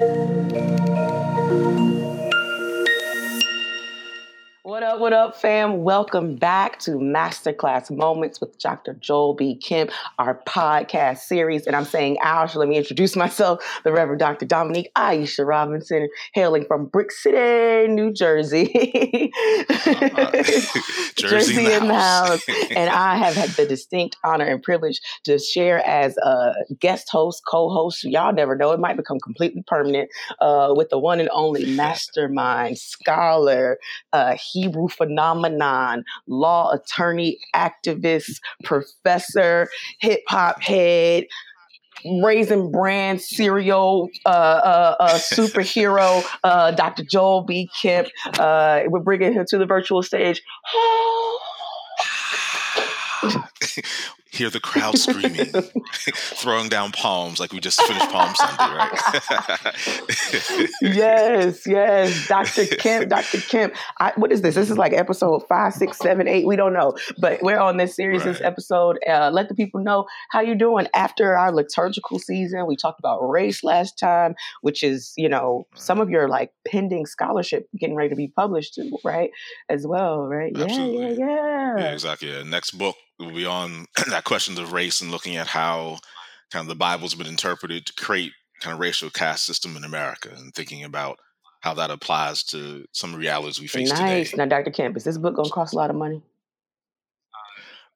Thank you. What up, what up, fam? Welcome back to Masterclass Moments with Dr. Joel B. Kemp, our podcast series. And I'm saying our, so let me introduce myself, the Reverend Dr. Dominique Aisha Robinson, hailing from Brick City, New Jersey. Jersey, Jersey in the in the house. and I have had the distinct honor and privilege to share as a guest host, co-host. Y'all never know; it might become completely permanent uh, with the one and only mastermind, scholar, uh, Hebrew phenomenon, law attorney, activist, professor, hip hop head. Raisin Bran cereal uh, uh, uh, superhero, uh, Dr. Joel B. Kemp. Uh, we're bringing him to the virtual stage. Hear the crowd screaming, throwing down palms like we just finished Palm Sunday, right? yes, yes, Dr. Kemp, Dr. Kemp. I, what is this? This is like episode five, six, seven, eight. We don't know, but we're on this series, this episode. Uh, let the people know how you're doing after our liturgical season. We talked about race last time, which is you know some of your like pending scholarship getting ready to be published too, right? As well, right? Yeah, yeah, yeah. yeah, exactly. Yeah. Next book will be on that questions of race and looking at how kind of the Bible's been interpreted to create kind of racial caste system in America and thinking about how that applies to some realities we face Nice. today. Now, Dr. Kemp, is this book gonna cost a lot of money?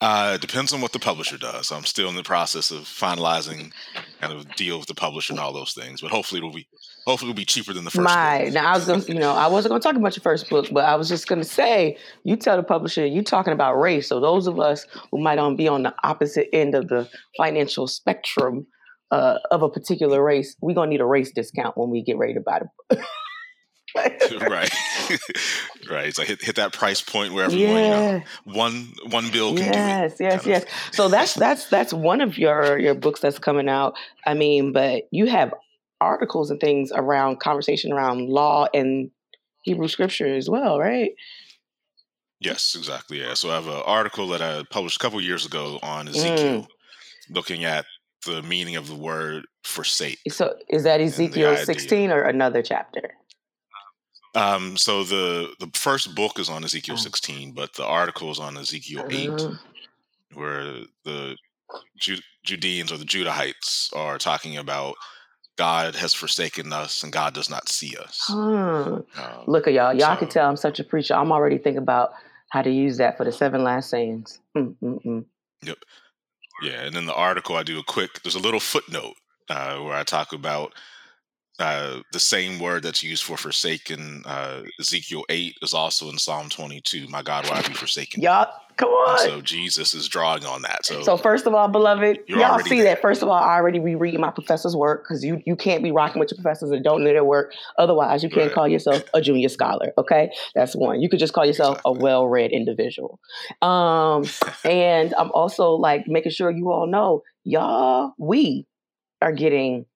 Uh, it depends on what the publisher does. I'm still in the process of finalizing kind of deal with the publisher and all those things, but hopefully it'll be hopefully it'll be cheaper than the first. My book. now I was gonna you know I wasn't gonna talk about your first book, but I was just gonna say you tell the publisher you're talking about race. So those of us who might on be on the opposite end of the financial spectrum uh, of a particular race, we're gonna need a race discount when we get ready to buy the book. right, right. It's like hit, hit that price point where everyone, you know, one one bill can Yes, do it. yes, of yes. So that's that's that's one of your your books that's coming out. I mean, but you have articles and things around conversation around law and Hebrew scripture as well, right? Yes, exactly. Yeah. So I have an article that I published a couple years ago on Mm. Ezekiel, looking at the meaning of the word forsake. So is that Ezekiel 16 or another chapter? Um, so the the first book is on Ezekiel Oh. 16, but the article is on Ezekiel 8, Uh, where the Ju- Judeans or the Judahites are talking about God has forsaken us and God does not see us. huh. Um, Look at y'all. Y'all can tell I'm such a preacher. I'm already thinking about how to use that for the seven last sayings. Mm, mm, mm. Yeah, and in the article, I do a quick. There's a little footnote uh, where I talk about uh, the same word that's used for forsaken. Uh, Ezekiel eight is also in Psalm 22. My God, why have you forsaken? me?" Y'all, come And on. so Jesus is drawing on that. So, So first of all, beloved, y'all see there. that. First of all, I already be reading my professor's work because you you can't be rocking with your professors and don't know their work. Otherwise, you can't Right. call yourself a junior scholar. Okay, that's one. You could just call yourself a well-read individual. Um, and I'm also like making sure you all know, y'all, we are getting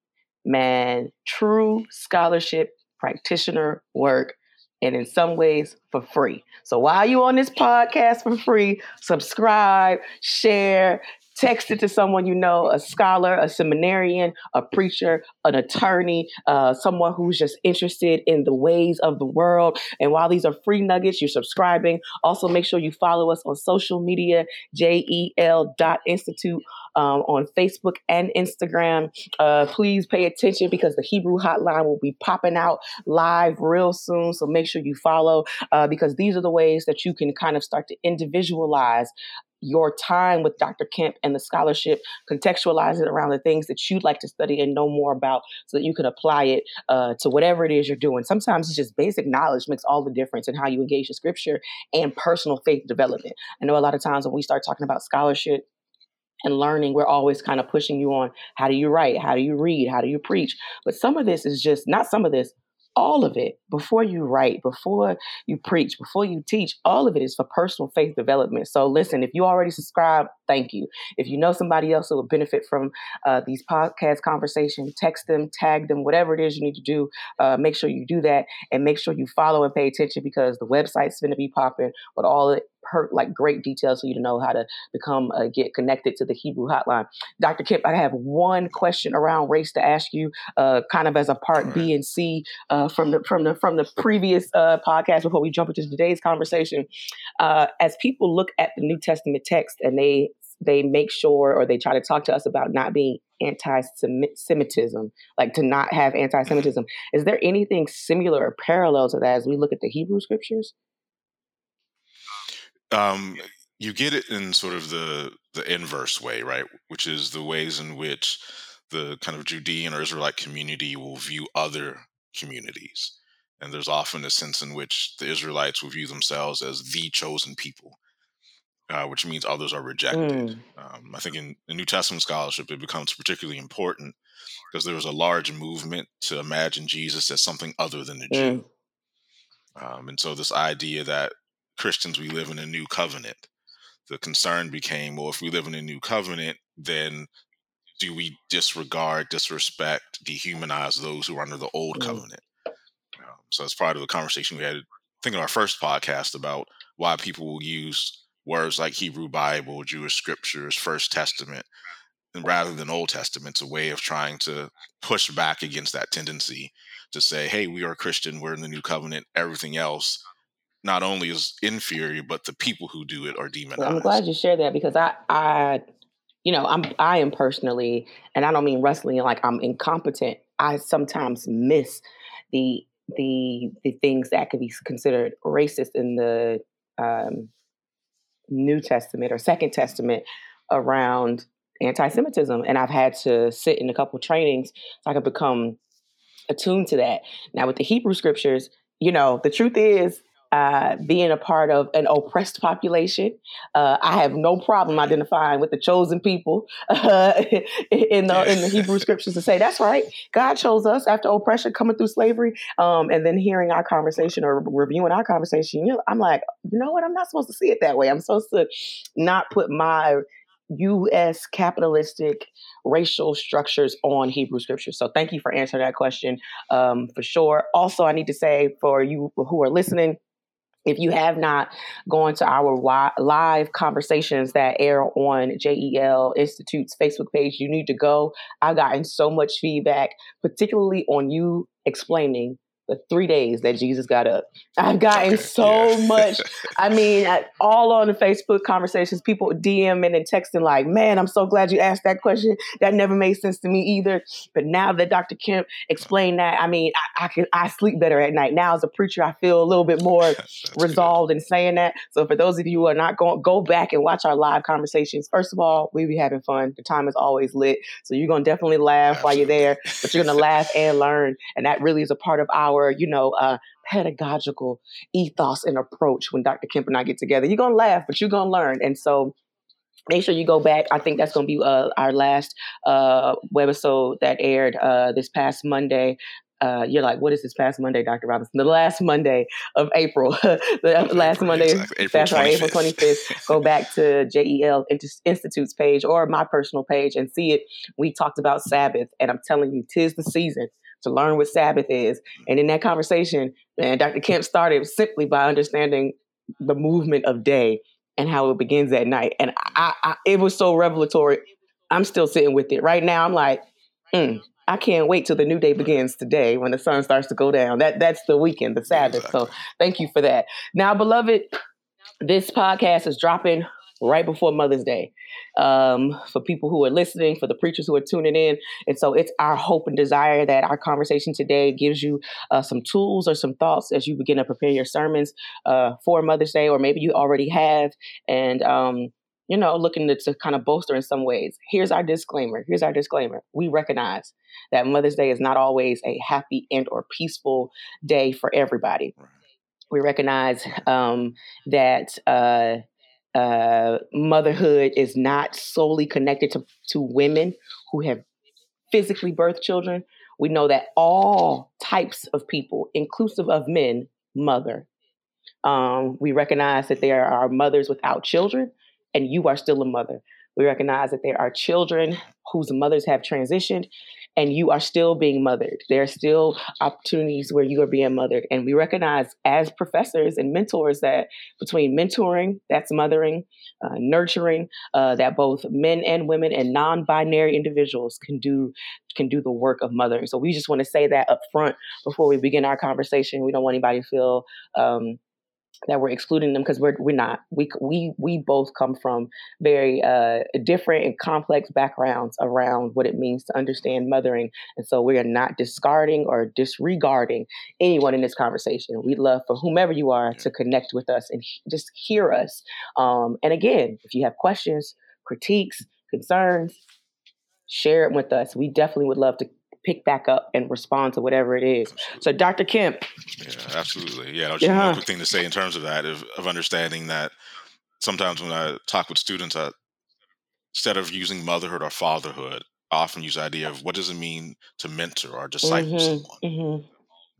man true scholarship practitioner work and in some ways for free. So while you on this podcast for free, subscribe, share, text it to someone you know, a scholar, a seminarian, a preacher, an attorney, uh, someone who's just interested in the ways of the world. And while these are free nuggets, you're subscribing. Also, make sure you follow us on social media, JEL dot Institute um, on Facebook and Instagram. Uh, please pay attention because the Hebrew hotline will be popping out live real soon. So make sure you follow uh, because these are the ways that you can kind of start to individualize your time with Dr. Kemp and the scholarship, contextualize it around the things that you'd like to study and know more about so that you can apply it uh, to whatever it is you're doing. Sometimes it's just basic knowledge makes all the difference in how you engage the scripture and personal faith development. I know a lot of times when we start talking about scholarship, and learning, we're always kind of pushing you on how do you write, how do you read, how do you preach. But some of this is just not some of this, all of it before you write, before you preach, before you teach, all of it is for personal faith development. So listen, if you already subscribe, thank you. If you know somebody else who will benefit from uh, these podcast conversations, text them, tag them, whatever it is you need to do. Uh, make sure you do that and make sure you follow and pay attention because the website's going to be popping with all per, like great details for you to know how to become uh, get connected to the Hebrew hotline. Dr. Kemp, I have one question around race to ask you, uh, kind of as a part B and C uh, from the from the from the previous uh, podcast before we jump into today's conversation. Uh, as people look at the New Testament text and they they make sure or they try to talk to us about not being anti-Semitism, like to not have anti-Semitism. Is there anything similar or parallel to that as we look at the Hebrew scriptures? Um, you get it in sort of the the inverse way, right? Which is the ways in which the kind of Judean or Israelite community will view other communities. And there's often a sense in which the Israelites will view themselves as the chosen people uh, which means others are rejected. Mm. Um, I think in, in New Testament scholarship, it becomes particularly important because there was a large movement to imagine Jesus as something other than a mm. Jew. Um, and so, this idea that Christians, we live in a new covenant, the concern became well, if we live in a new covenant, then do we disregard, disrespect, dehumanize those who are under the old mm. covenant? Um, so, as part of the conversation we had, I think in our first podcast about why people will use words like Hebrew Bible, Jewish scriptures, First Testament, and rather than Old Testament. It's a way of trying to push back against that tendency to say, hey, we are Christian, we're in the new covenant, everything else not only is inferior, but the people who do it are demonized. Well, I'm glad you shared that because I, I, you know, I'm I am personally, and I don't mean wrestling like I'm incompetent. I sometimes miss the the the things that could be considered racist in the um, New Testament or Second Testament around anti-Semitism, and I've had to sit in a couple trainings so I could become attuned to that. Now, with the Hebrew scriptures, you know, the truth is uh, being a part of an oppressed population. Uh, I have no problem identifying with the chosen people uh, in the in the Hebrew scriptures to say that's right. God chose us after oppression coming through slavery, um, and then hearing our conversation or reviewing our conversation. You know, I'm like, you know what? I'm not supposed to see it that way. I'm supposed to not put my U.S. capitalistic racial structures on Hebrew scriptures. So thank you for answering that question um, for sure. Also, I need to say for you who are listening if you have not gone to our live conversations that air on JEL Institute's Facebook page, you need to go. I've gotten so much feedback, particularly on you explaining the three days that Jesus got up. I've gotten so yeah. much. I mean, all on the Facebook conversations, people DMing and texting like, "Man, I'm so glad you asked that question. That never made sense to me either." But now that Dr. Kemp explained that, I mean, I, I can I sleep better at night. Now as a preacher, I feel a little bit more resolved good. in saying that. So for those of you who are not going, go back and watch our live conversations. First of all, we be having fun. The time is always lit, so you're gonna definitely laugh Absolutely. while you're there, but you're gonna laugh and learn, and that really is a part of our our, you know, uh, pedagogical ethos and approach when Dr. Kemp and I get together. You're going to laugh, but you're going to learn. And so make sure you go back. I think that's going to be uh, our last uh, webisode that aired uh, this past Monday. Uh, you're like, what is this past Monday, Dr. Robinson? The last Monday of April. the last Monday, exactly. April that's 25th. right, April 25th. go back to JEL Institute's page or my personal page and see it. We talked about Sabbath, and I'm telling you, tis the season to learn what Sabbath is. And in that conversation, man, Dr. Kemp started simply by understanding the movement of day and how it begins at night. And I, I, it was so revelatory. I'm still sitting with it right now. I'm like, mm, I can't wait till the new day begins today when the sun starts to go down. That that's the weekend, the Sabbath. Exactly. So thank you for that. Now, beloved, this podcast is dropping right before Mother's Day um, for people who are listening, for the preachers who are tuning in. And so it's our hope and desire that our conversation today gives you uh, some tools or some thoughts as you begin to prepare your sermons uh, for Mother's Day, or maybe you already have. And, um, you know, looking to, to kind of bolster in some ways. Here's our disclaimer. Here's our disclaimer. We recognize that Mother's Day is not always a happy and or peaceful day for everybody. We recognize um, that uh, uh, motherhood is not solely connected to, to women who have physically birthed children. We know that all types of people, inclusive of men, mother. Um, we recognize that there are mothers without children, and you are still a mother. We recognize that there are children whose mothers have transitioned, and you are still being mothered. There are still opportunities where you are being mothered. And we recognize as professors and mentors that between mentoring, that's mothering, uh, nurturing, uh, that both men and women and non-binary individuals can do can do the work of mothering. So we just want to say that up front before we begin our conversation. We don't want anybody to feel um, that we're excluding them because we're we're not. We we we both come from very uh, different and complex backgrounds around what it means to understand mothering, and so we are not discarding or disregarding anyone in this conversation. We'd love for whomever you are to connect with us and just hear us. Um, and again, if you have questions, critiques, concerns, share it with us. We definitely would love to pick back up and respond to whatever it is. So, Dr. Kemp. Yeah, absolutely. Yeah, just yeah. one quick thing to say in terms of that, of, of understanding that sometimes when I talk with students, I, instead of using motherhood or fatherhood, I often use the idea of what does it mean to mentor or disciple mm-hmm, someone. Mm-hmm.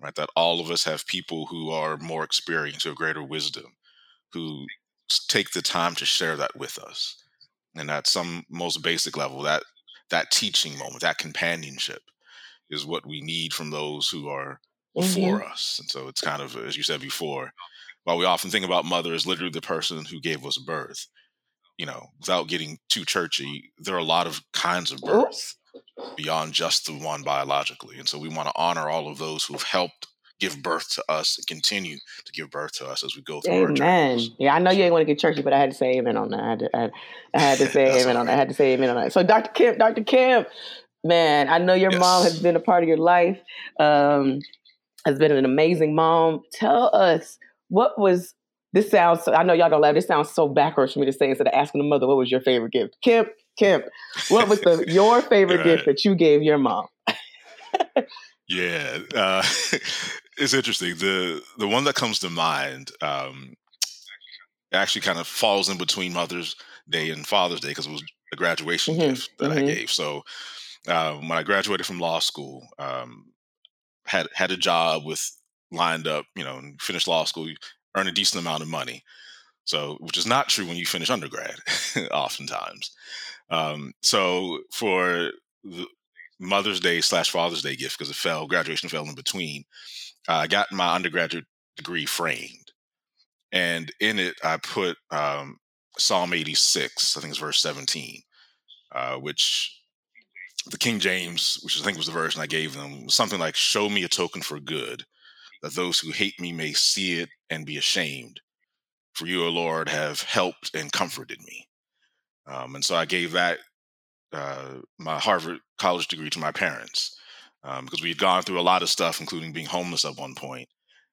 Right, that all of us have people who are more experienced, who have greater wisdom, who take the time to share that with us. And at some most basic level, that that teaching moment, that companionship, is what we need from those who are before mm-hmm. us. And so it's kind of, as you said before, while we often think about mother as literally the person who gave us birth, you know, without getting too churchy, there are a lot of kinds of birth beyond just the one biologically. And so we want to honor all of those who have helped give birth to us and continue to give birth to us as we go through our journey. Yeah, I know you ain't want to get churchy, but I had to say amen on that. I had to, I had, I had to say amen on that. I had to say amen on that. So Dr. Kemp, Dr. Kemp, man, I know your yes. mom has been a part of your life, um, has been an amazing mom. Tell us what was this sounds. I know y'all gonna laugh. This sounds so backwards for me to say instead of asking the mother, "What was your favorite gift?" Kemp, Kemp, what was the your favorite right. gift that you gave your mom? yeah, uh, it's interesting. the The one that comes to mind um, actually kind of falls in between Mother's Day and Father's Day because it was a graduation mm-hmm. gift that mm-hmm. I gave. So um, when I graduated from law school, um, had had a job with lined up, you know, finished law school, you earn a decent amount of money. So, which is not true when you finish undergrad, oftentimes. Um, so, for the Mother's Day slash Father's Day gift, because it fell, graduation fell in between, uh, I got my undergraduate degree framed, and in it I put um, Psalm 86, I think it's verse 17, uh, which the King James, which I think was the version I gave them, was something like, Show me a token for good, that those who hate me may see it and be ashamed. For you, O Lord, have helped and comforted me. Um, and so I gave that, uh, my Harvard college degree, to my parents um, because we had gone through a lot of stuff, including being homeless at one point.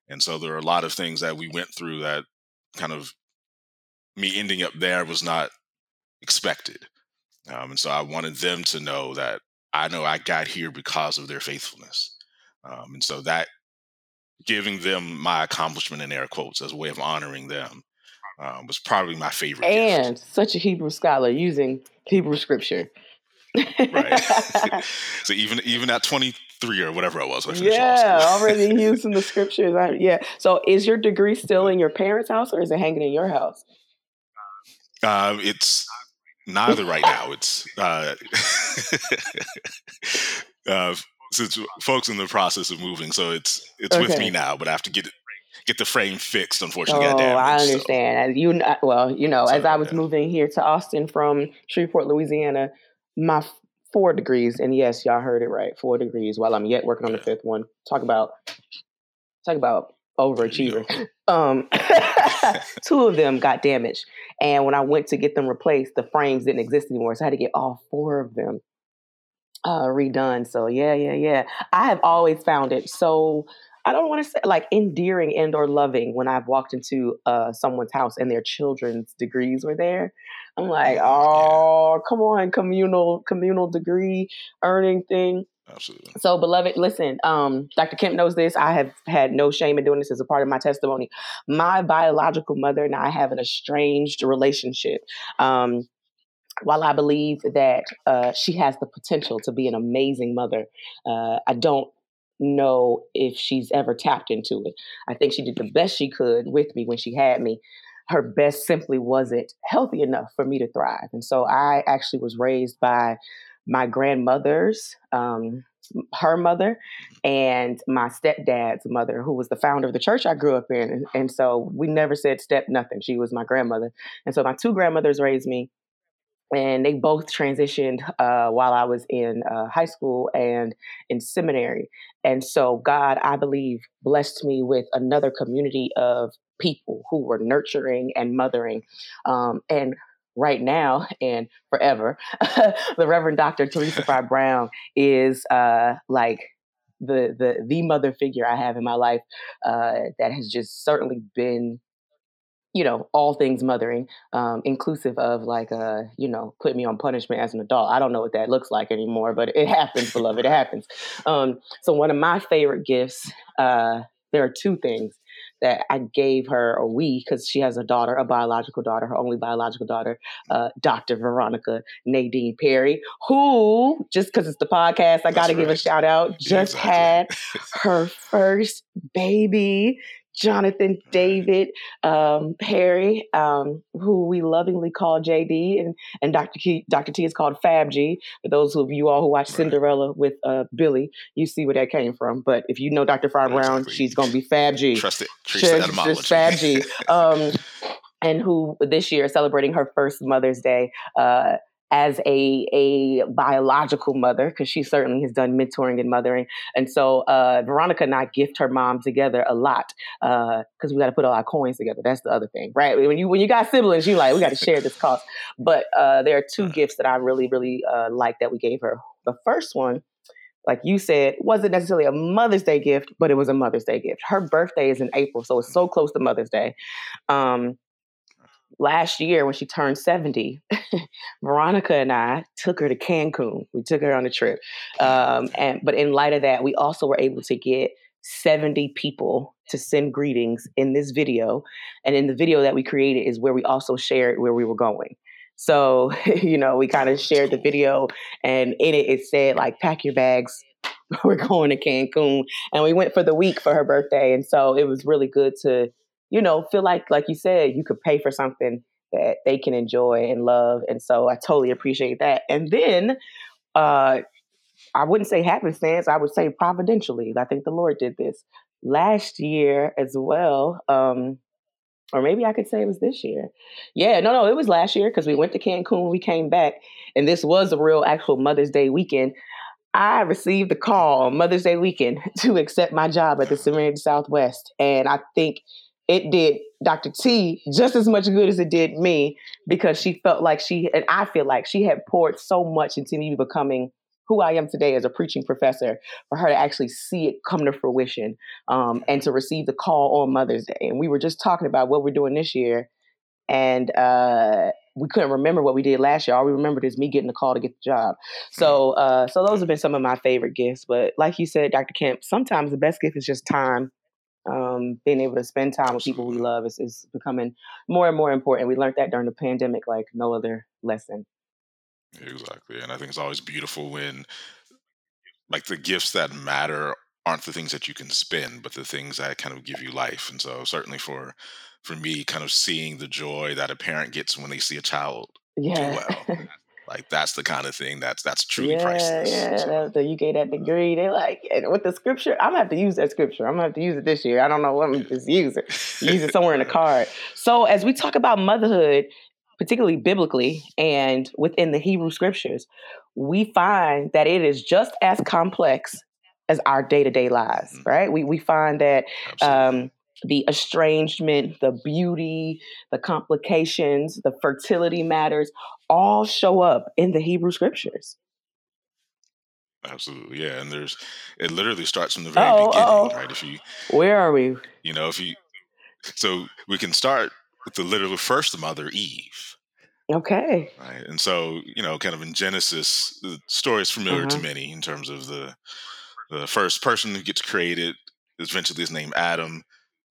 And so there are a lot of things that we went through that kind of me ending up there was not expected. Um, and so I wanted them to know that I know I got here because of their faithfulness. Um, and so that giving them my accomplishment in air quotes as a way of honoring them um, was probably my favorite. And gift. such a Hebrew scholar using Hebrew scripture. right. so even even at 23 or whatever I was, I yeah, already using the scriptures. I, yeah. So is your degree still in your parents' house or is it hanging in your house? Uh, it's neither right now. It's uh, uh, since folks in the process of moving, so it's it's okay. with me now. But I have to get it get the frame fixed. Unfortunately, oh, damaged, I understand. So. You well, you know, so, as I was yeah. moving here to Austin from Shreveport, Louisiana, my four degrees, and yes, y'all heard it right, four degrees. While I'm yet working on yeah. the fifth one, talk about talk about overachiever. Um, two of them got damaged, and when I went to get them replaced, the frames didn't exist anymore, so I had to get all four of them uh, redone. So yeah, yeah, yeah. I have always found it so. I don't want to say like endearing and or loving when I've walked into uh, someone's house and their children's degrees were there. I'm like, oh, come on, communal communal degree earning thing. Absolutely. So, beloved, listen, um, Dr. Kemp knows this. I have had no shame in doing this as a part of my testimony. My biological mother and I have an estranged relationship. Um, while I believe that uh, she has the potential to be an amazing mother, uh, I don't know if she's ever tapped into it. I think she did the best she could with me when she had me. Her best simply wasn't healthy enough for me to thrive. And so I actually was raised by my grandmother's, um, her mother, and my stepdad's mother, who was the founder of the church I grew up in. And, so we never said step nothing. She was my grandmother. And so my two grandmothers raised me and they both transitioned uh, while I was in uh, high school and in seminary. And so God, I believe, blessed me with another community of people who were nurturing and mothering. Um, and right now and forever, the Reverend Dr. Teresa Fry Brown is uh, like the the the mother figure I have in my life uh, that has just certainly been you know all things mothering um, inclusive of like uh you know put me on punishment as an adult. I don't know what that looks like anymore but it happens beloved. It happens. Um, so one of my favorite gifts uh, there are two things that I gave her, or we, because she has a daughter, a biological daughter, her only biological daughter, uh, Dr. Veronica Nadine Perry, who, just because it's the podcast, I got to right. give a shout out, just exactly. had her first baby. Jonathan David um, Perry, um, who we lovingly call JD, and and Dr. Key, Dr. T is called Fab G. For those of you all who watch. Cinderella with uh, Billy, you see where that came from. But if you know Dr. Fry Brown, exactly. she's going to be Fab G. Trust it. Trust just, just Fab G. Um, and who this year is celebrating her first Mother's Day. Uh, as a a biological mother because she certainly has done mentoring and mothering. And so uh, veronica and i gift her mom together a lot because uh, we got to put all our coins together. That's the other thing right? When you when you got siblings you like we got to share this cost. But uh, there are two gifts that i really really uh, like that we gave her. The first one like you said, wasn't necessarily a Mother's Day gift, but it was a Mother's Day gift. Her birthday is in April, so it's so close to Mother's Day. Um, last year when she turned 70 veronica and i took her to cancun. We took her on a trip um, and but in light of that we also were able to get 70 people to send greetings in this video and in the video that we created is where we also shared where we were going. So you know we kind of shared the video and in it it said like pack your bags we're going to cancun. And we went for the week for her birthday and so it was really good to you know, feel like, like you said, you could pay for something that they can enjoy and love. And so I totally appreciate that. And then, uh, I wouldn't say happenstance, I would say providentially. I think the Lord did this last year as well. Um, or maybe I could say it was this year. Yeah, no, no, it was last year because we went to Cancun, we came back, and this was a real actual Mother's Day weekend. I received a call Mother's Day weekend to accept my job at the Samaritan Southwest. And I think it did Dr. T just as much good as it did me because she felt like she, and I feel like she had poured so much into me becoming who I am today as a preaching professor for her to actually see it come to fruition um, and to receive the call on Mother's Day. And we were just talking about what we're doing this year. And uh, we couldn't remember what we did last year. All we remembered is me getting the call to get the job. So, uh, so those have been some of my favorite gifts. But like you said, Dr. Kemp, sometimes the best gift is just time um, being able to spend time with people we love is, is becoming more and more important. We learned that during the pandemic like no other lesson. Exactly. And I think it's always beautiful when like the gifts that matter aren't the things that you can spend, but the things that kind of give you life. And so certainly for for me, kind of seeing the joy that a parent gets when they see a child yeah. do well. Like that's the kind of thing that's that's truly yeah, priceless. Yeah, so. so you get that degree. They like with the scripture. I'm gonna have to use that scripture. I'm gonna have to use it this year. I don't know what I'm just use it. use it somewhere in the card. So as we talk about motherhood, particularly biblically and within the Hebrew scriptures, we find that it is just as complex as our day to day lives. Mm-hmm. Right? We we find that. Um, the estrangement, the beauty, the complications, the fertility matters all show up in the Hebrew scriptures. Absolutely, yeah. And there's it literally starts from the very oh, beginning, oh. right? If you where are we? You know, if you so we can start with the literal first mother, Eve. Okay. Right. And so, you know, kind of in Genesis, the story is familiar uh-huh. to many in terms of the the first person who gets created is eventually is named Adam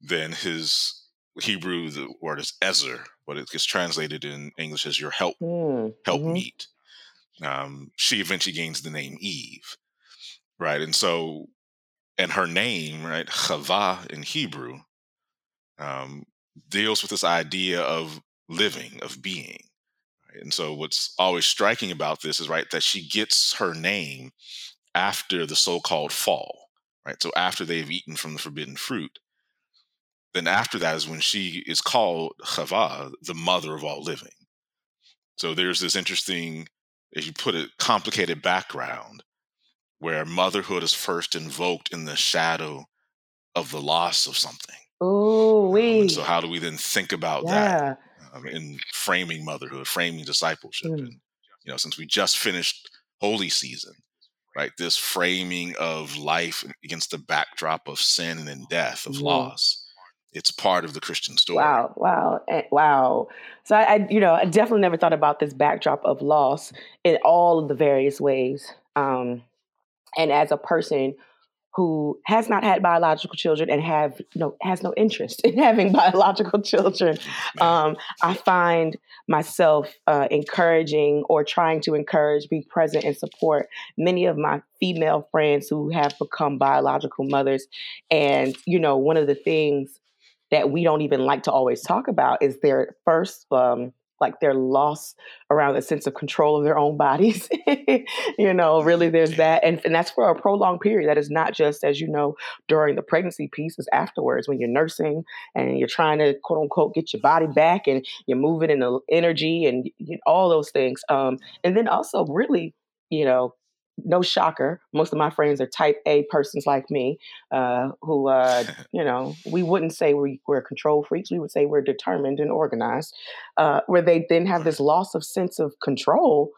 then his Hebrew, the word is Ezer, but it gets translated in English as your help, mm, help mm-hmm. meet. Um, she eventually gains the name Eve, right? And so, and her name, right, Chava in Hebrew, um, deals with this idea of living, of being. Right? And so, what's always striking about this is right that she gets her name after the so-called fall, right? So after they've eaten from the forbidden fruit, then after that is when she is called Chava, the mother of all living. So there's this interesting, as you put it, complicated background where motherhood is first invoked in the shadow of the loss of something. Ooh, we. Um, so how do we then think about yeah. that um, in framing motherhood, framing discipleship? Mm. And you know, since we just finished holy season, right? This framing of life against the backdrop of sin and death, of mm. loss. It's part of the Christian story. Wow, wow, eh, wow. So I, I, you know, I definitely never thought about this backdrop of loss in all of the various ways. Um, and as a person who has not had biological children and have no has no interest in having biological children, um, I find myself uh, encouraging or trying to encourage, be present and support many of my female friends who have become biological mothers. And you know, one of the things that we don't even like to always talk about is their first um, like their loss around a sense of control of their own bodies. you know, really there's that. And, and that's for a prolonged period. That is not just, as you know, during the pregnancy piece, is afterwards when you're nursing and you're trying to quote unquote get your body back and you're moving in the energy and you know, all those things. Um, and then also really, you know, no shocker, most of my friends are type A persons like me, uh, who, uh, you know, we wouldn't say we, are control freaks. We would say we're determined and organized, uh, where they then have this loss of sense of control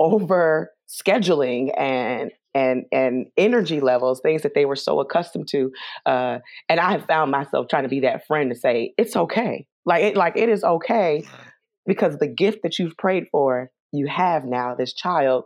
over scheduling and and and energy levels, things that they were so accustomed to. Uh, and I have found myself trying to be that friend to say it's okay, like it, like it is okay, because the gift that you've prayed for, you have now this child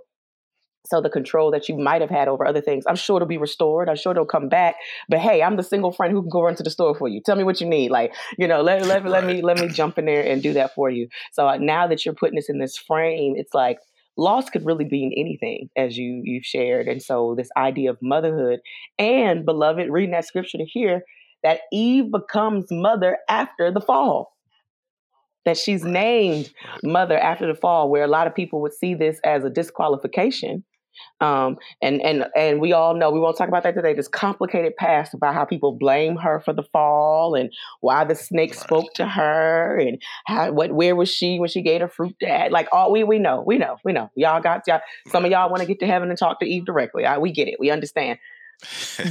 so the control that you might have had over other things, I'm sure it'll be restored. I'm sure it'll come back. But hey, I'm the single friend who can go run to the store for you. Tell me what you need. Like, you know, let, let, right. let me let me jump in there and do that for you. So uh, now that you're putting this in this frame, it's like loss could really be in anything, as you you've shared. And so this idea of motherhood and beloved, reading that scripture to hear that Eve becomes mother after the fall that she's named mother after the fall, where a lot of people would see this as a disqualification. Um, and and and we all know we won't talk about that today. This complicated past about how people blame her for the fall and why the snake right. spoke to her and how what where was she when she gave her fruit to Like all we we know, we know, we know. Y'all got y'all, some of y'all want to get to heaven and talk to Eve directly. I, we get it, we understand.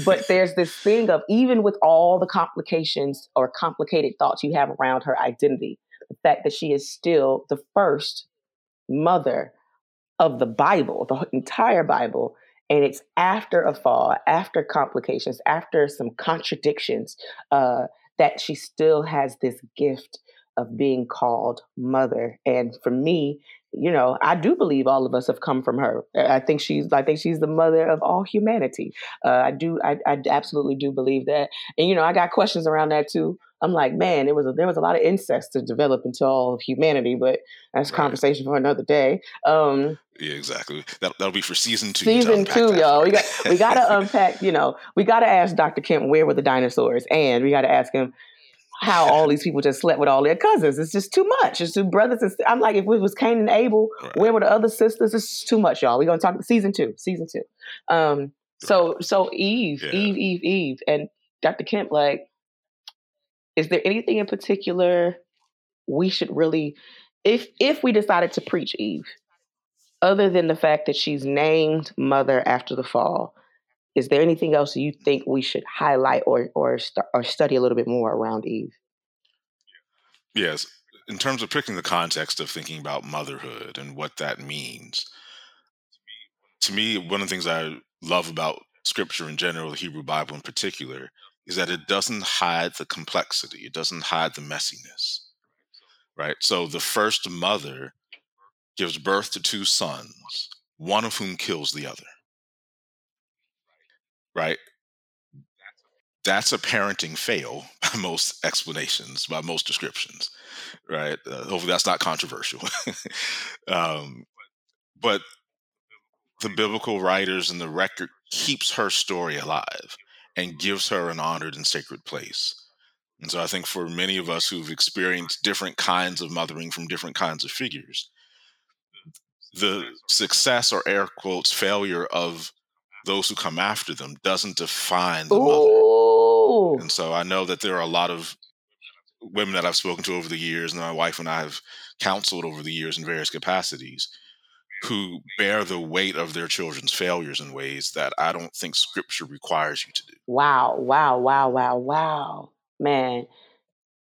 but there's this thing of even with all the complications or complicated thoughts you have around her identity, the fact that she is still the first mother of the Bible, the entire Bible. And it's after a fall, after complications, after some contradictions, uh, that she still has this gift of being called mother. And for me, you know, I do believe all of us have come from her. I think she's, I think she's the mother of all humanity. Uh, I do, I, I absolutely do believe that. And you know, I got questions around that too. I'm like, man, it was a, there was a lot of incest to develop into all of humanity, but that's right. conversation for another day. Um, yeah, exactly. That, that'll be for season two. Season two, y'all. We got we got to unpack. You know, we got to ask Dr. Kemp where were the dinosaurs, and we got to ask him how all these people just slept with all their cousins. It's just too much. It's two brothers. And, I'm like, if it was Cain and Abel, right. where were the other sisters? It's too much, y'all. We're gonna talk season two. Season two. Um, so so Eve, yeah. Eve, Eve, Eve, and Dr. Kemp, like is there anything in particular we should really if if we decided to preach Eve, other than the fact that she's named mother after the fall, is there anything else you think we should highlight or or, st- or study a little bit more around Eve? Yes, in terms of picking the context of thinking about motherhood and what that means. To me, one of the things I love about scripture in general, the Hebrew Bible in particular, is that it doesn't hide the complexity, it doesn't hide the messiness. Right? So the first mother gives birth to two sons, one of whom kills the other. Right? That's a parenting fail by most explanations, by most descriptions, right? Uh, hopefully, that's not controversial. um, but the biblical writers and the record keeps her story alive and gives her an honored and sacred place. And so I think for many of us who've experienced different kinds of mothering from different kinds of figures, the success or air quotes failure of those who come after them doesn't define the Ooh. mother. And so I know that there are a lot of women that I've spoken to over the years, and my wife and I have counseled over the years in various capacities, who bear the weight of their children's failures in ways that I don't think scripture requires you to do. Wow, wow, wow, wow, wow. Man,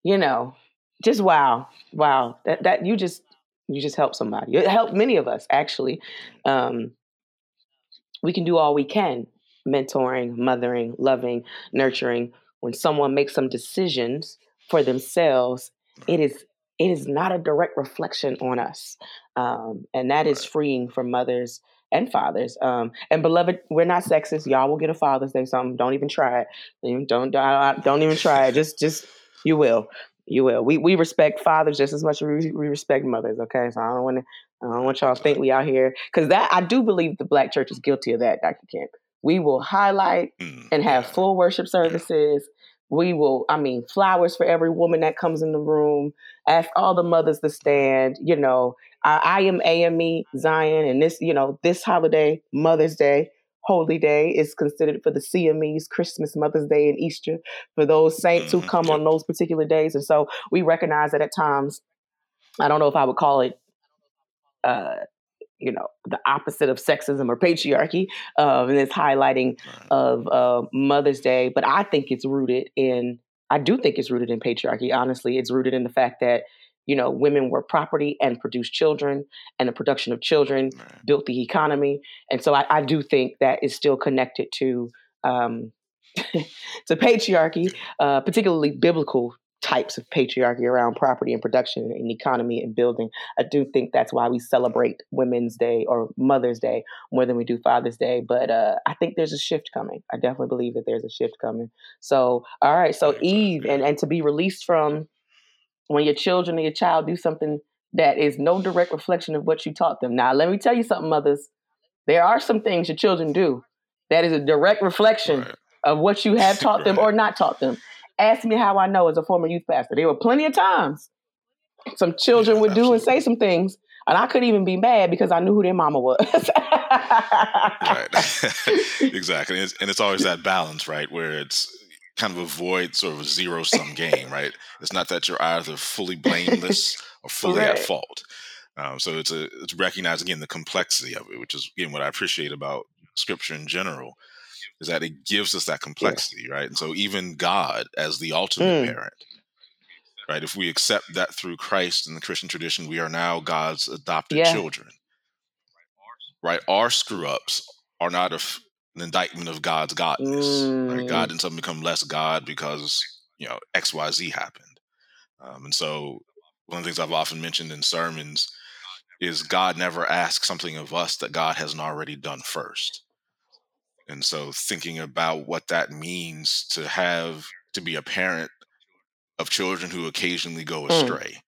you know, just wow. Wow. That that you just you just help somebody. It helped many of us actually. Um we can do all we can mentoring, mothering, loving, nurturing. When someone makes some decisions for themselves, it is it is not a direct reflection on us, um, and that is freeing for mothers and fathers. Um, and beloved, we're not sexist. Y'all will get a Father's Day something. Don't even try it. Don't don't, don't even try it. Just just you will. You will. We we respect fathers just as much as we, we respect mothers. Okay, so I don't want to. I don't want y'all to think we out here because that I do believe the Black Church is guilty of that, Dr. Kemp. We will highlight Mm, and have full worship services. We will, I mean, flowers for every woman that comes in the room. Ask all the mothers to stand. You know, I, I am AME Zion, and this, you know, this holiday, Mother's Day, Holy Day, is considered for the CMEs, Christmas, Mother's Day, and Easter for those saints who Mhm, come on those particular days. And so we recognize that at times, I don't know if I would call it uh, you know, the opposite of sexism or patriarchy, um, and it's highlighting Right. of uh, Mother's Day. But I think it's rooted in, I do think it's rooted in patriarchy. Honestly, it's rooted in the fact that you know women were property and produced children, and the production of children Right. built the economy. And so I, I do think that is still connected to um, to patriarchy, uh, particularly biblical types of patriarchy around property and production and economy and building. I do think that's why we celebrate Women's Day or Mother's Day more than we do Father's Day. But uh, I think there's a shift coming. I definitely believe that there's a shift coming. So, all right. So Eve, and and to be released from when your children or your child do something that is no direct reflection of what you taught them. Now, let me tell you something, mothers. There are some things your children do that is a direct reflection Right. of what you have taught them or not taught them. Ask me how I know as a former youth pastor. There were plenty of times some children would do and say some things, and I couldn't even be mad because I knew who their mama was. right. Exactly. And it's, and it's always that balance right where it's kind of avoid sort of a zero sum game right? It's not that you're either fully blameless or fully at fault. Um, so it's a it's recognizing again the complexity of it which is again what i appreciate about scripture in general is that it gives us that complexity right and so even god as the ultimate Mm. parent right if we accept that through christ in the christian tradition we are now god's adopted Yeah. children right? Our screw ups are not an indictment of God's godness, right? Mm. God didn't suddenly become less God because you know X Y Z happened, um, and so one of the things I've often mentioned in sermons is God never asks something of us that God hasn't already done first, and so thinking about what that means to have to be a parent of children who occasionally go Mm. astray,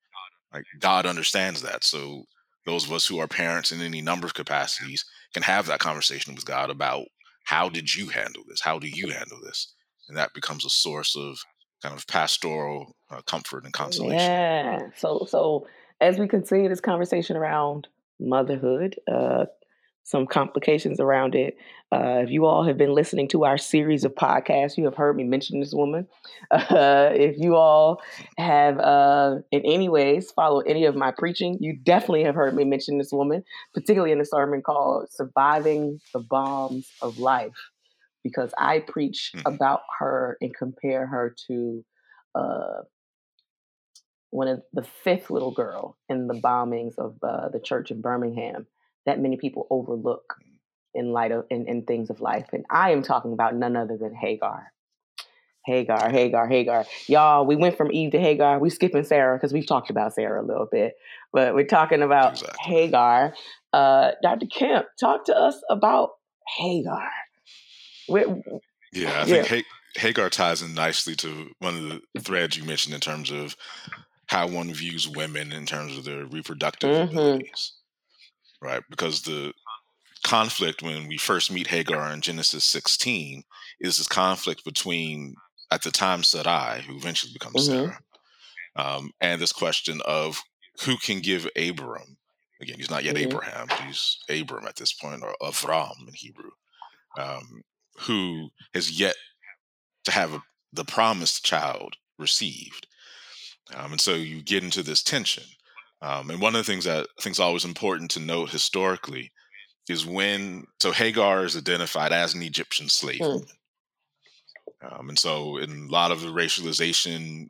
like God understands that, so those of us who are parents in any number of capacities can have that conversation with God about how did you handle this? How do you handle this? And that becomes a source of kind of pastoral uh, comfort and consolation. Yeah. So so as we continue this conversation around motherhood, uh, some complications around it. Uh, if you all have been listening to our series of podcasts, you have heard me mention this woman. Uh, if you all have, uh, in any ways, followed any of my preaching, you definitely have heard me mention this woman, particularly in a sermon called "Surviving the Bombs of Life," because I preach Mhm. about her and compare her to. Uh, one of the fifth little girl in the bombings of uh, the church in Birmingham that many people overlook in light of in, in things of life. And I am talking about none other than Hagar. Hagar, Hagar, Hagar. Y'all, we went from Eve to Hagar. We skipping Sarah because we've talked about Sarah a little bit, but we're talking about Exactly. Hagar. Uh, Dr. Kemp, talk to us about Hagar. We're, Yeah, I think Hagar ties in nicely to one of the threads you mentioned in terms of how one views women in terms of their reproductive Mhm. abilities, right? Because the conflict when we first meet Hagar in Genesis 16 is this conflict between, at the time, Sarai, who eventually becomes Mhm. Sarah, um, and this question of who can give Abram again, he's not yet Mhm. Abraham, he's Abram at this point, or Avram in Hebrew, um, who has yet to have a, the promised child received. Um, and so you get into this tension. Um, and one of the things that I think is always important to note historically is when, so Hagar is identified as an Egyptian slave Mm. Um, and so in a lot of the racialization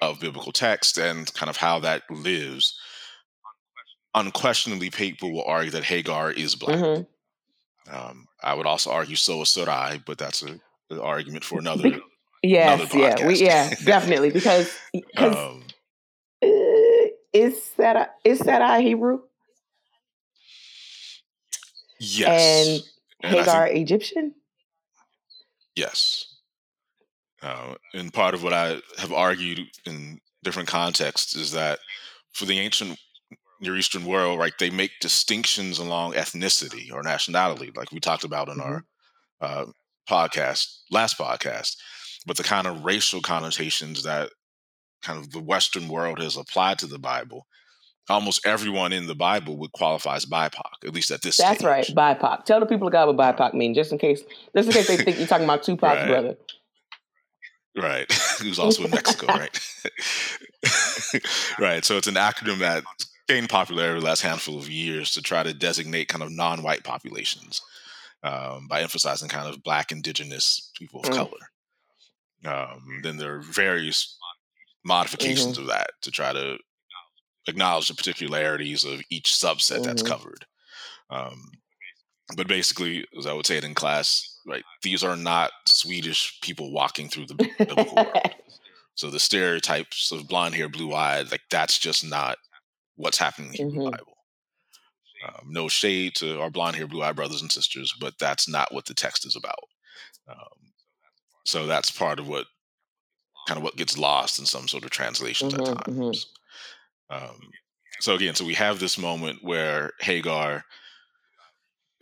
of biblical text and kind of how that lives, unquestionably people will argue that Hagar is black. Mhm. Um, I would also argue so is Sarai, but that's a, an argument for another. Be- Yes, Another yeah, we yeah, definitely because because Um, is that is that I Hebrew yes, and And Hagar think- Egyptian? yes. Uh, and part of what I have argued in different contexts is that for the ancient Near Eastern world, right, they make distinctions along ethnicity or nationality, like we talked about in our uh, podcast, last podcast. But the kind of racial connotations that kind of the Western world has applied to the Bible, almost everyone in the Bible would qualify as BIPOC, at least at this stage. That's stage. right, BIPOC. Tell the people of God what BIPOC mean, just in case, just in case they think you're talking about Tupac's Right. brother. Right. Who's also in Mexico, right? right. So it's an acronym that gained popularity the last handful of years to try to designate kind of non-white populations um, by emphasizing kind of black, indigenous people of Mm. color. Um, then there are various modifications of that to try to acknowledge the particularities of each subset that's Mhm. covered. Um, but basically, as I would say it in class, right, these are not Swedish people walking through the biblical world. So the stereotypes of blonde hair, blue eyed, like that's just not what's happening in the Mhm. Bible. Um, no shade to our blonde hair, blue eyed brothers and sisters, but that's not what the text is about. Um, so that's part of what kind of what gets lost in some sort of translations Mhm, at times. Um, so again, so we have this moment where Hagar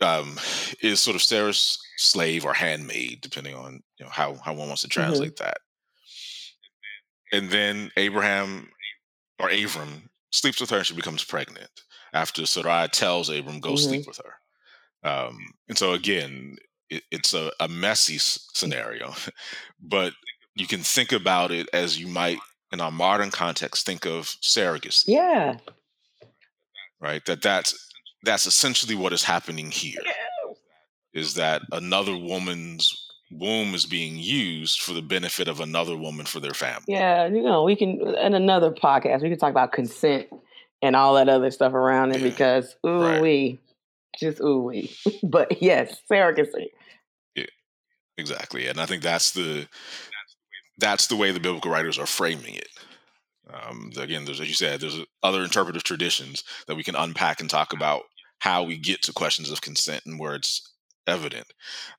um, is sort of Sarah's slave or handmaid, depending on you know how how one wants to translate that. And then Abraham or Abram sleeps with her and she becomes pregnant after Sarai tells Abram, go Mhm. sleep with her. Um, and so again, it, it's a, a messy s- scenario, but you can think about it as you might in our modern context think of surrogacy, yeah. right? That that's that's essentially what is happening here. Is that another woman's womb is being used for the benefit of another woman for their family? Yeah, you know, we can in another podcast we can talk about consent and all that other stuff around it Yeah, because ooh right. wee, just ooh wee. But yes, surrogacy. Yeah, exactly, and I think that's the that's the way the biblical writers are framing it. Um, again, there's as you said, there's other interpretive traditions that we can unpack and talk about how we get to questions of consent and where it's evident.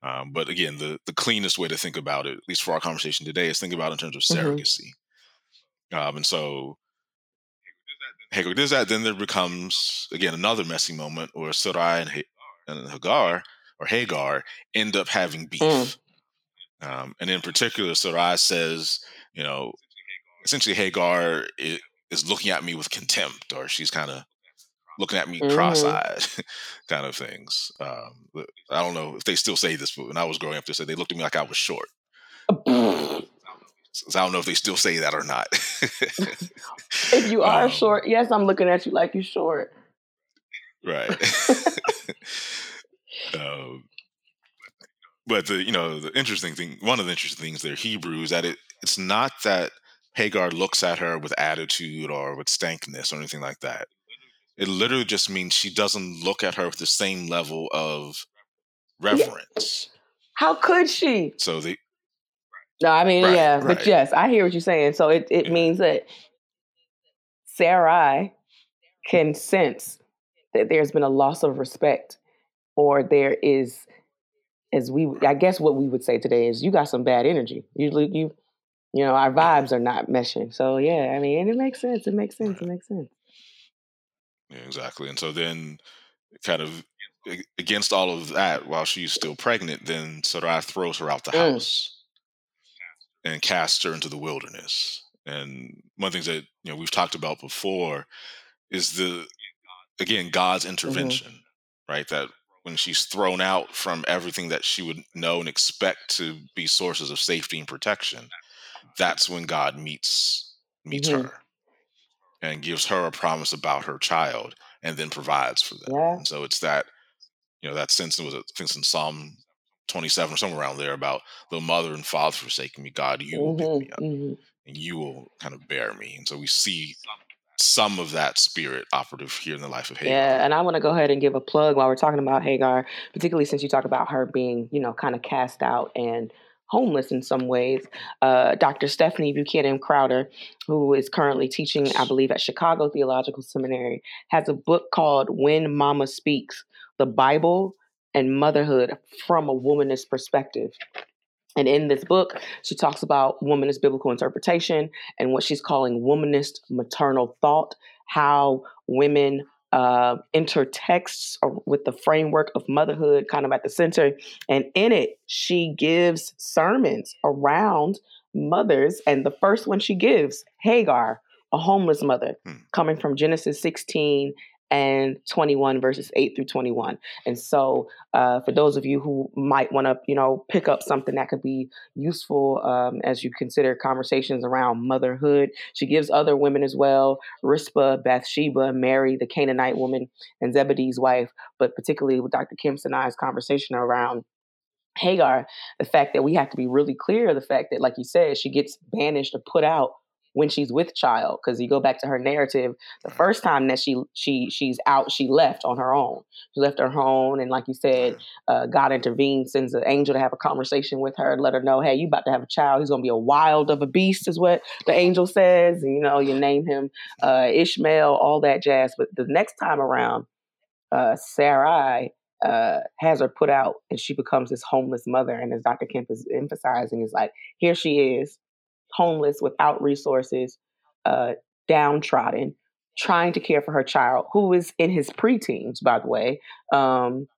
Um, but again, the the cleanest way to think about it, at least for our conversation today, is think about it in terms of Mhm. surrogacy. Um, and so Hagar does that, then there becomes again another messy moment where Sarai and, Ha- and Hagar or Hagar end up having beef. Mm. Um, and in particular, Sarai says, you know, essentially Hagar is, is looking at me with contempt, or she's kind of looking at me Mhm. cross-eyed, kind of things. Um, I don't know if they still say this, but when I was growing up, they said they looked at me like I was short. So I don't know if they still say that or not. if you are Um, short, yes, I'm looking at you like you're short. right. um, but the you know the interesting thing, one of the interesting things there, Hebrew, is that it it's not that Hagar looks at her with attitude or with stankness or anything like that. It literally just means she doesn't look at her with the same level of reverence. How could she? So the No, I mean, Right, yeah, right. but yes, I hear what you're saying. So it, it Yeah. means that Sarai can sense that there's been a loss of respect, or there is, as we, I guess, what we would say today is, you got some bad energy. Usually, you, you know, our vibes are not meshing. So yeah, I mean, and it makes sense. It makes sense. It makes sense. Yeah, exactly. And so then, kind of against all of that, while she's still pregnant, then Sarai throws her out the Mm. house and casts her into the wilderness. And one of the things that you know we've talked about before is the again God's mm-hmm. intervention, mm-hmm. right? That when she's thrown out from everything that she would know and expect to be sources of safety and protection, that's when God meets meets mm-hmm. her and gives her a promise about her child and then provides for them. Yeah. And so it's that, you know, that sense was I think in Psalm 27 or somewhere around there about the mother and father forsaking me, God, you will pick me up mm-hmm, mm-hmm. and you will kind of bear me. And so we see some of that spirit operative here in the life of Hagar. Yeah, and I want to go ahead and give a plug while we're talking about Hagar, particularly since you talk about her being, you know, kind of cast out and homeless in some ways. Uh, Dr. Stephanie Buchanan Crowder, who is currently teaching, I believe, at Chicago Theological Seminary, has a book called When Mama Speaks The Bible and Motherhood from a Womanist Perspective. And in this book, she talks about womanist biblical interpretation and what she's calling womanist maternal thought, how women uh, intertexts with the framework of motherhood kind of at the center. And in it, she gives sermons around mothers. And the first one she gives, Hagar, a homeless mother, hmm. coming from Genesis 16 and 21 verses 8 through 21 and so uh, for those of you who might want to you know pick up something that could be useful um, as you consider conversations around motherhood she gives other women as well rizpah bathsheba mary the canaanite woman and zebedee's wife but particularly with dr kemp's and i's conversation around hagar the fact that we have to be really clear of the fact that like you said she gets banished or put out when she's with child because you go back to her narrative the first time that she she she's out she left on her own she left her home and like you said uh, god intervened sends an angel to have a conversation with her let her know hey you about to have a child he's going to be a wild of a beast is what the angel says and you know you name him uh, ishmael all that jazz but the next time around uh, sarai uh, has her put out and she becomes this homeless mother. And as Dr. Kemp is emphasizing, is like, here she is homeless, without resources, uh, downtrodden, trying to care for her child, who is in his preteens, by the way. Um,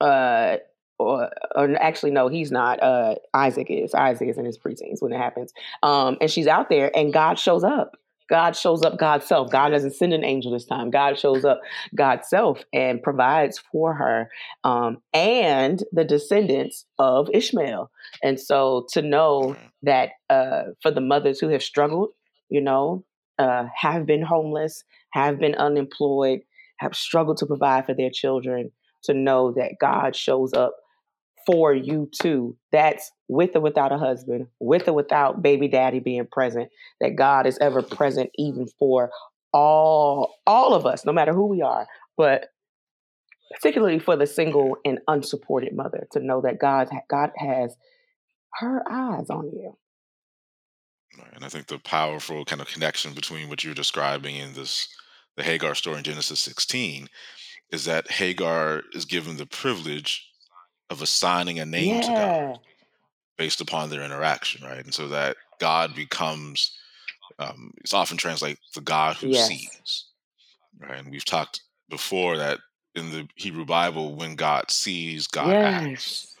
uh, or, or, actually, no, he's not. Uh, Isaac is. Isaac is in his preteens when it happens. Um, and she's out there, and God shows up. God shows up God's self. God doesn't send an angel this time. God shows up God's self and provides for her um, and the descendants of Ishmael. And so to know that uh, for the mothers who have struggled, you know, uh, have been homeless, have been unemployed, have struggled to provide for their children, to know that God shows up for you too. That's with or without a husband, with or without baby daddy being present, that God is ever present even for all all of us, no matter who we are, but particularly for the single and unsupported mother to know that God God has her eyes on you. And I think the powerful kind of connection between what you're describing in this the Hagar story in Genesis 16 is that Hagar is given the privilege of assigning a name yeah. to God based upon their interaction, right? And so that God becomes, um, it's often translated the God who yes. sees, right? And we've talked before that in the Hebrew Bible, when God sees, God yes. acts.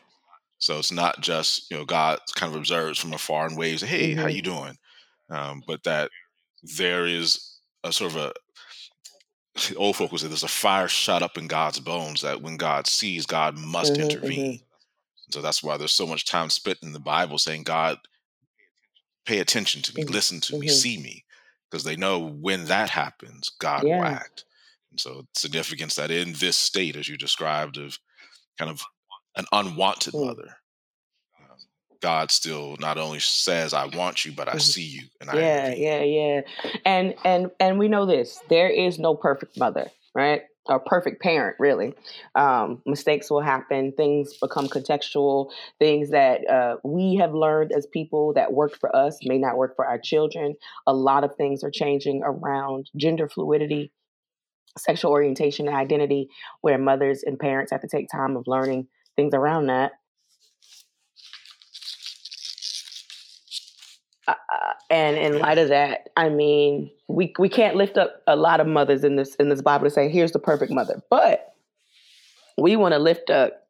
So it's not just you know God kind of observes from afar and waves, "Hey, mm-hmm. how you doing?" Um, but that there is a sort of a old folk would say there's a fire shot up in God's bones that when God sees, God must mm-hmm, intervene. Mm-hmm. So that's why there's so much time spent in the Bible saying, God, pay attention to me, mm-hmm. listen to me, mm-hmm. see me. Because they know when that happens, God yeah. will act. And so significance that in this state, as you described, of kind of an unwanted mm. mother, God still not only says I want you, but I mm-hmm. see you and I Yeah, yeah, yeah. And and and we know this. There is no perfect mother, right? Or perfect parent, really. Um, mistakes will happen. Things become contextual. Things that uh, we have learned as people that worked for us may not work for our children. A lot of things are changing around gender fluidity, sexual orientation, and identity, where mothers and parents have to take time of learning things around that. Uh, and in light of that, I mean, we we can't lift up a lot of mothers in this in this Bible to say, "Here's the perfect mother," but we want to lift up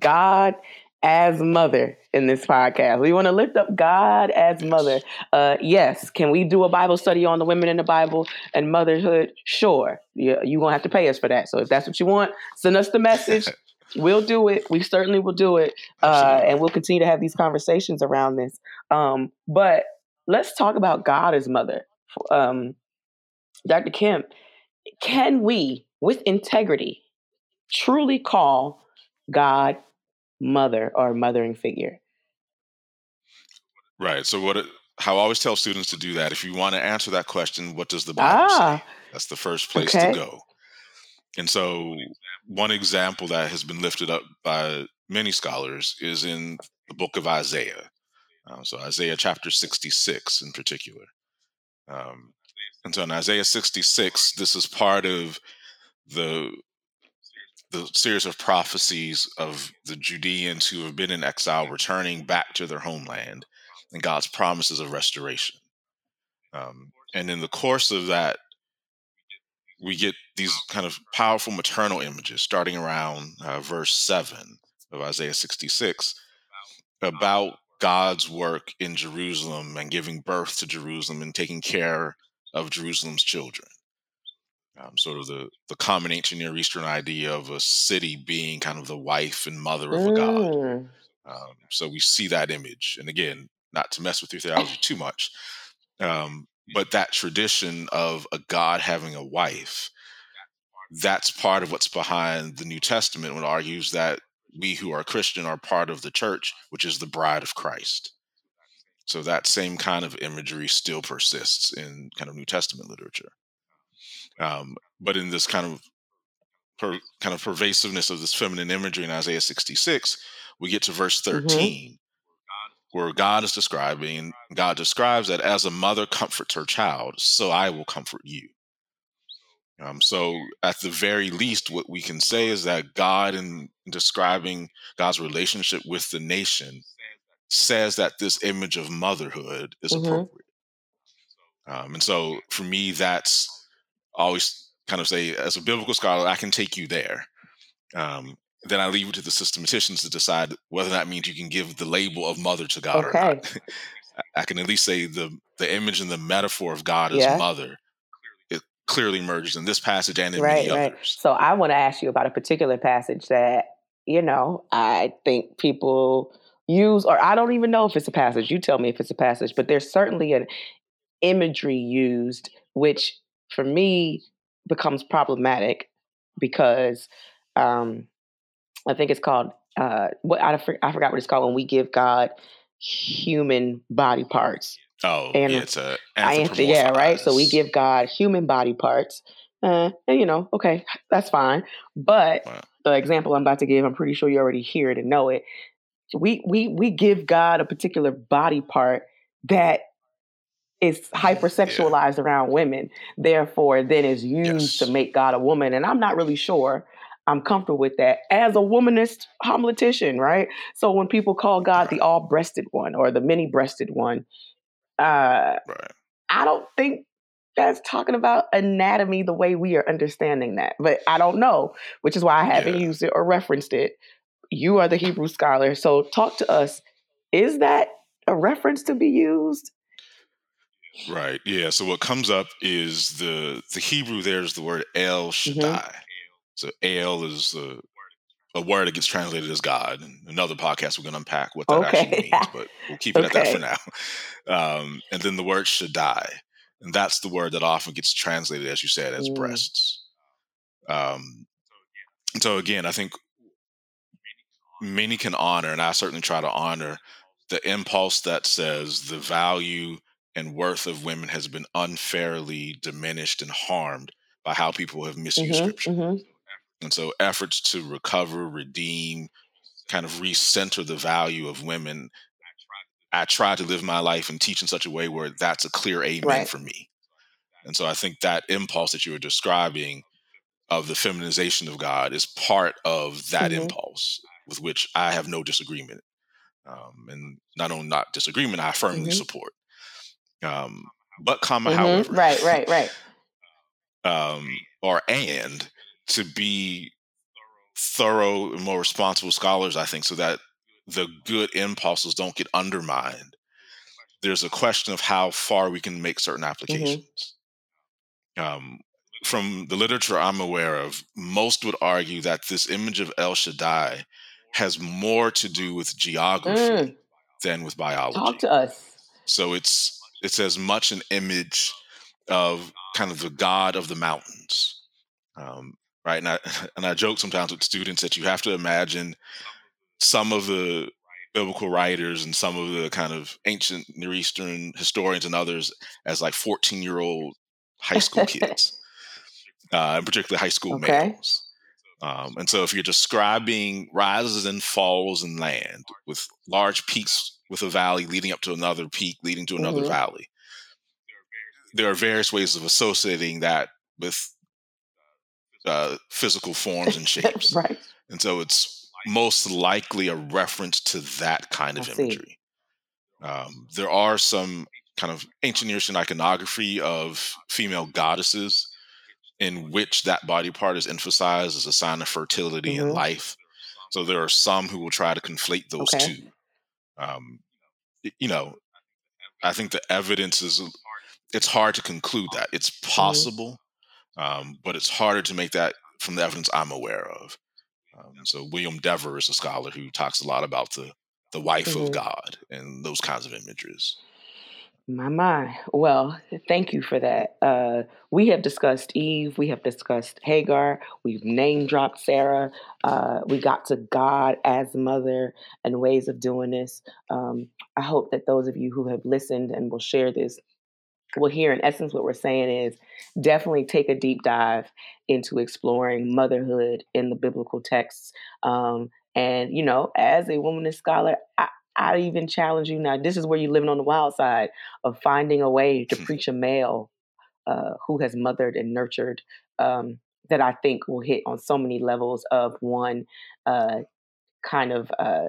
God as mother in this podcast. We want to lift up God as mother. Uh, yes, can we do a Bible study on the women in the Bible and motherhood? Sure. You're going to have to pay us for that. So if that's what you want, send us the message. we'll do it. We certainly will do it. Uh, and we'll continue to have these conversations around this. Um, but let's talk about God as mother. Um, Dr. Kemp, can we, with integrity, truly call God mother or mothering figure? Right. So what it, how I always tell students to do that, if you want to answer that question, what does the Bible ah, say? That's the first place okay. to go. And so one example that has been lifted up by many scholars is in the book of Isaiah. Uh, so Isaiah chapter 66 in particular. Um, and so in Isaiah 66, this is part of the the series of prophecies of the Judeans who have been in exile returning back to their homeland and God's promises of restoration. Um, and in the course of that, we get these kind of powerful maternal images starting around uh, verse 7 of Isaiah 66 about God's work in Jerusalem and giving birth to Jerusalem and taking care of Jerusalem's children. Um, sort of the, the common ancient Near Eastern idea of a city being kind of the wife and mother of a god. Mm. Um, so we see that image. And again, not to mess with your theology too much, um, but that tradition of a God having a wife, that's part of what's behind the New Testament when it argues that we who are Christian are part of the church, which is the bride of Christ. So that same kind of imagery still persists in kind of New Testament literature. Um, but in this kind of per, kind of pervasiveness of this feminine imagery in Isaiah 66, we get to verse mm-hmm. 13, mm-hmm. where God is describing, God describes that as a mother comforts her child, so I will comfort you. Um, so, at the very least, what we can say is that God, in describing God's relationship with the nation, says that this image of motherhood is mm-hmm. appropriate. Um, and so, for me, that's always kind of say, as a biblical scholar, I can take you there. Um, then I leave it to the systematicians to decide whether that means you can give the label of mother to God okay. or not. I can at least say the the image and the metaphor of God as mother clearly emerges in this passage and in right, many right. others. So I want to ask you about a particular passage that you know I think people use, or I don't even know if it's a passage. You tell me if it's a passage, but there's certainly an imagery used which for me becomes problematic because um, I think it's called uh, what I, I forgot what it's called when we give God human body parts. Oh, and yeah, it's a yeah, right. So we give God human body parts, uh, and you know, okay, that's fine. But wow. the example I'm about to give, I'm pretty sure you already hear it and know it. We we we give God a particular body part that is hypersexualized yeah. around women, therefore then is used yes. to make God a woman. And I'm not really sure I'm comfortable with that as a womanist homiletician, right? So when people call God the all breasted one or the many breasted one, uh, right. I don't think that's talking about anatomy the way we are understanding that. But I don't know, which is why I haven't yeah. used it or referenced it. You are the Hebrew scholar. So talk to us. Is that a reference to be used? Right. Yeah. So what comes up is the the Hebrew. There's the word El mm-hmm. Shaddai. Mm-hmm. So El is the a word that gets translated as God. Another podcast, we're going to unpack what that okay. actually means, but we'll keep it okay. at that for now. Um, and then the word Shaddai, and that's the word that often gets translated, as you said, as mm. breasts. Um, so again, I think many can honor, and I certainly try to honor the impulse that says the value and worth of women has been unfairly diminished and harmed by how people have misused mm-hmm, scripture. Mm-hmm. And so efforts to recover, redeem, kind of recenter the value of women. I try to live my life and teach in such a way where that's a clear amen right. for me. And so I think that impulse that you were describing of the feminization of God is part of that mm-hmm. impulse with which I have no disagreement. Um, and not only not disagreement, I firmly mm-hmm. support. Um, but comma, mm-hmm. however, right, right, right. Um, or and to be thorough and more responsible scholars, I think, so that the good impulses don't get undermined, there's a question of how far we can make certain mm-hmm. applications. Mm-hmm. Um, from the literature I'm aware of, most would argue that this image of El Shaddai has more to do with geography mm. than with biology. Talk to us. So it's it's as much an image of kind of the god of the mountains, um, right? And I and I joke sometimes with students that you have to imagine some of the biblical writers and some of the kind of ancient Near Eastern historians and others as like 14 year old high school kids, uh, and particularly high school okay. males. Um, and so if you're describing rises and falls in land with large peaks with a valley leading up to another peak leading to another mm-hmm. valley, there are various ways of associating that with uh, physical forms and shapes. right. And so it's most likely a reference to that kind of I imagery. Um, there are some kind of ancient Eastern iconography of female goddesses in which that body part is emphasized as a sign of fertility mm-hmm. and life. So there are some who will try to conflate those okay. two. Um, you know, I think the evidence is it's hard to conclude that it's mm-hmm. possible. Um, but it's harder to make that from the evidence I'm aware of. Um, so William Dever is a scholar who talks a lot about the the wife mm-hmm. of God and those kinds of images. My my. Well, thank you for that. Uh, we have discussed Eve. We have discussed Hagar. We've name dropped Sarah. Uh, we got to God as mother and ways of doing this. Um, I hope that those of you who have listened and will share this will here In essence, what we're saying is definitely take a deep dive into exploring motherhood in the biblical texts. Um, and you know, as a womanist scholar, I, I even challenge you now. This is where you're living on the wild side of finding a way to preach a male uh, who has mothered and nurtured. Um, that I think will hit on so many levels of one uh, kind of uh,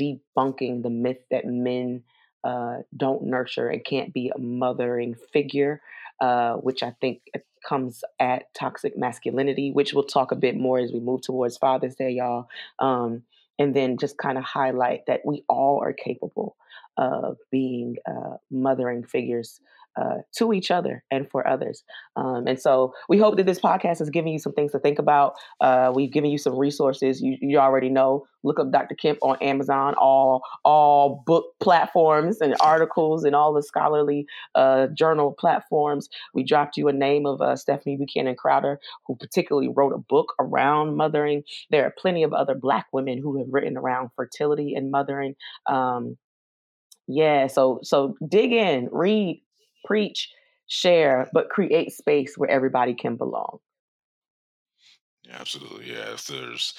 debunking the myth that men uh, don't nurture and can't be a mothering figure, uh, which I think comes at toxic masculinity, which we'll talk a bit more as we move towards Father's Day, y'all. Um, and then just kind of highlight that we all are capable of being uh, mothering figures uh, to each other and for others. Um, and so we hope that this podcast is giving you some things to think about. Uh, we've given you some resources. You, you already know. Look up Dr. Kemp on Amazon, all all book platforms and articles and all the scholarly uh, journal platforms. We dropped you a name of uh, Stephanie Buchanan Crowder, who particularly wrote a book around mothering. There are plenty of other Black women who have written around fertility and mothering. Um, yeah, so so dig in, read, preach, share, but create space where everybody can belong. Yeah, absolutely. Yeah. If there's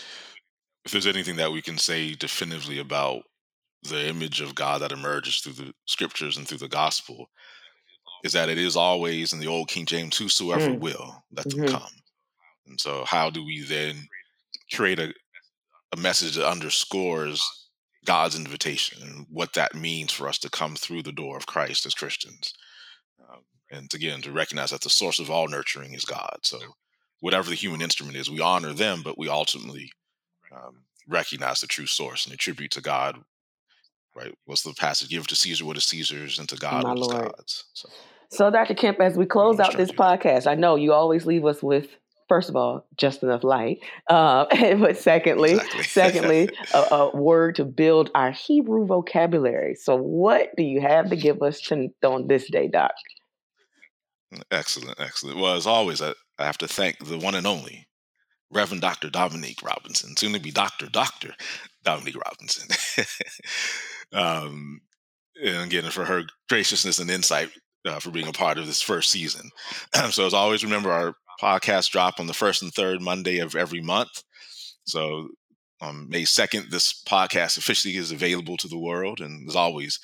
if there's anything that we can say definitively about the image of God that emerges through the scriptures and through the gospel, is that it is always in the old King James, whosoever mm. will, let them mm-hmm. come. And so how do we then create a, a message that underscores God's invitation and what that means for us to come through the door of Christ as Christians? Um, and again, to recognize that the source of all nurturing is God. So, whatever the human instrument is, we honor them, but we ultimately um, recognize the true source and attribute to God. Right? What's the passage? Give to Caesar what is Caesar's, and to God My what is Lord. God's. So, so, Dr. Kemp, as we close out this podcast, I know you always leave us with first of all, just enough light. Uh, but secondly, exactly. secondly, a, a, word to build our Hebrew vocabulary. So, what do you have to give us to, on this day, Doc? Excellent, excellent. Well, as always, I, I have to thank the one and only Reverend Dr. Dominique Robinson, soon to be Dr. Dr. Dominique Robinson. um, and again, for her graciousness and insight uh, for being a part of this first season. so, as always, remember our podcast drop on the first and third Monday of every month. So, on May 2nd, this podcast officially is available to the world. And as always,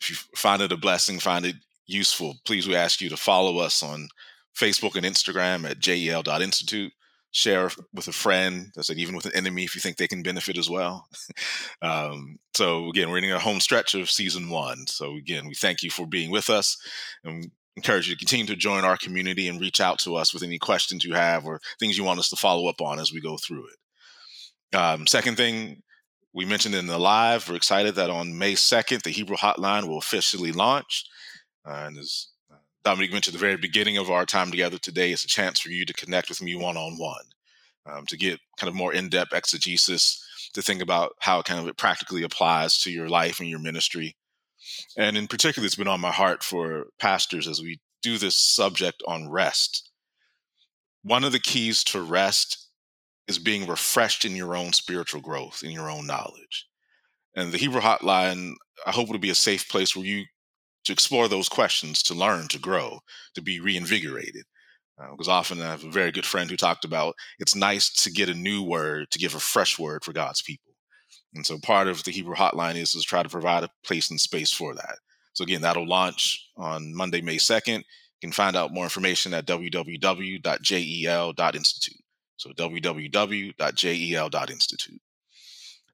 if you find it a blessing, find it useful, please we ask you to follow us on Facebook and Instagram at jel.institute. Share with a friend, I said, even with an enemy if you think they can benefit as well. um, so, again, we're in a home stretch of season one. So, again, we thank you for being with us and encourage you to continue to join our community and reach out to us with any questions you have or things you want us to follow up on as we go through it. Um, second thing, we mentioned in the live, we're excited that on May 2nd, the Hebrew Hotline will officially launch. Uh, and as uh, Dominique mentioned at the very beginning of our time together today, it's a chance for you to connect with me one on one, to get kind of more in depth exegesis, to think about how kind of it practically applies to your life and your ministry. And in particular, it's been on my heart for pastors as we do this subject on rest. One of the keys to rest is being refreshed in your own spiritual growth, in your own knowledge. And the Hebrew Hotline, I hope it'll be a safe place where you to explore those questions, to learn, to grow, to be reinvigorated. Because uh, often I have a very good friend who talked about it's nice to get a new word, to give a fresh word for God's people. And so part of the Hebrew Hotline is to try to provide a place and space for that. So again, that'll launch on Monday, May 2nd. You can find out more information at www.jel.institute. So www.jel.institute.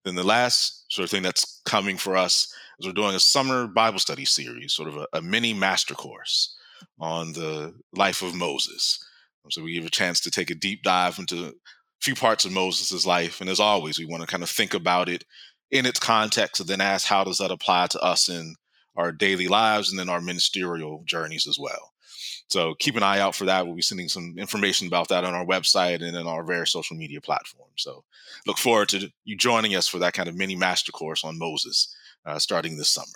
Then the last sort of thing that's coming for us is we're doing a summer Bible study series, sort of a, a mini master course on the life of Moses. So we give a chance to take a deep dive into few parts of Moses' life. And as always, we want to kind of think about it in its context and then ask how does that apply to us in our daily lives and then our ministerial journeys as well. So keep an eye out for that. We'll be sending some information about that on our website and in our various social media platforms. So look forward to you joining us for that kind of mini master course on Moses uh, starting this summer.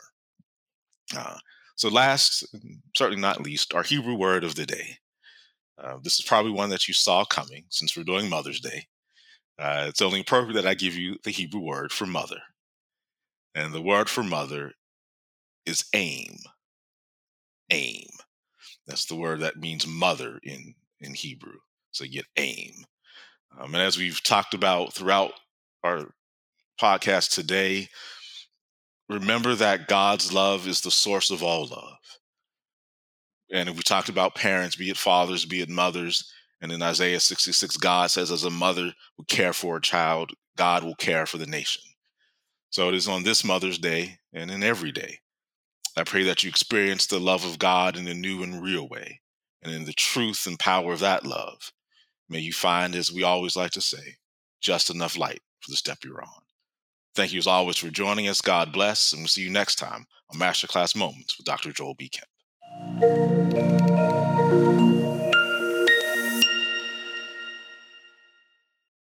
Uh, so last, certainly not least, our Hebrew word of the day. Uh, this is probably one that you saw coming since we're doing Mother's Day. Uh, it's only appropriate that I give you the Hebrew word for mother. And the word for mother is aim. Aim. That's the word that means mother in, in Hebrew. So you get aim. Um, and as we've talked about throughout our podcast today, remember that God's love is the source of all love. And if we talked about parents, be it fathers, be it mothers. And in Isaiah 66, God says, as a mother would care for a child, God will care for the nation. So it is on this Mother's Day and in every day I pray that you experience the love of God in a new and real way. And in the truth and power of that love, may you find, as we always like to say, just enough light for the step you're on. Thank you as always for joining us. God bless, and we'll see you next time on Masterclass Moments with Dr. Joel B. Kemp. Música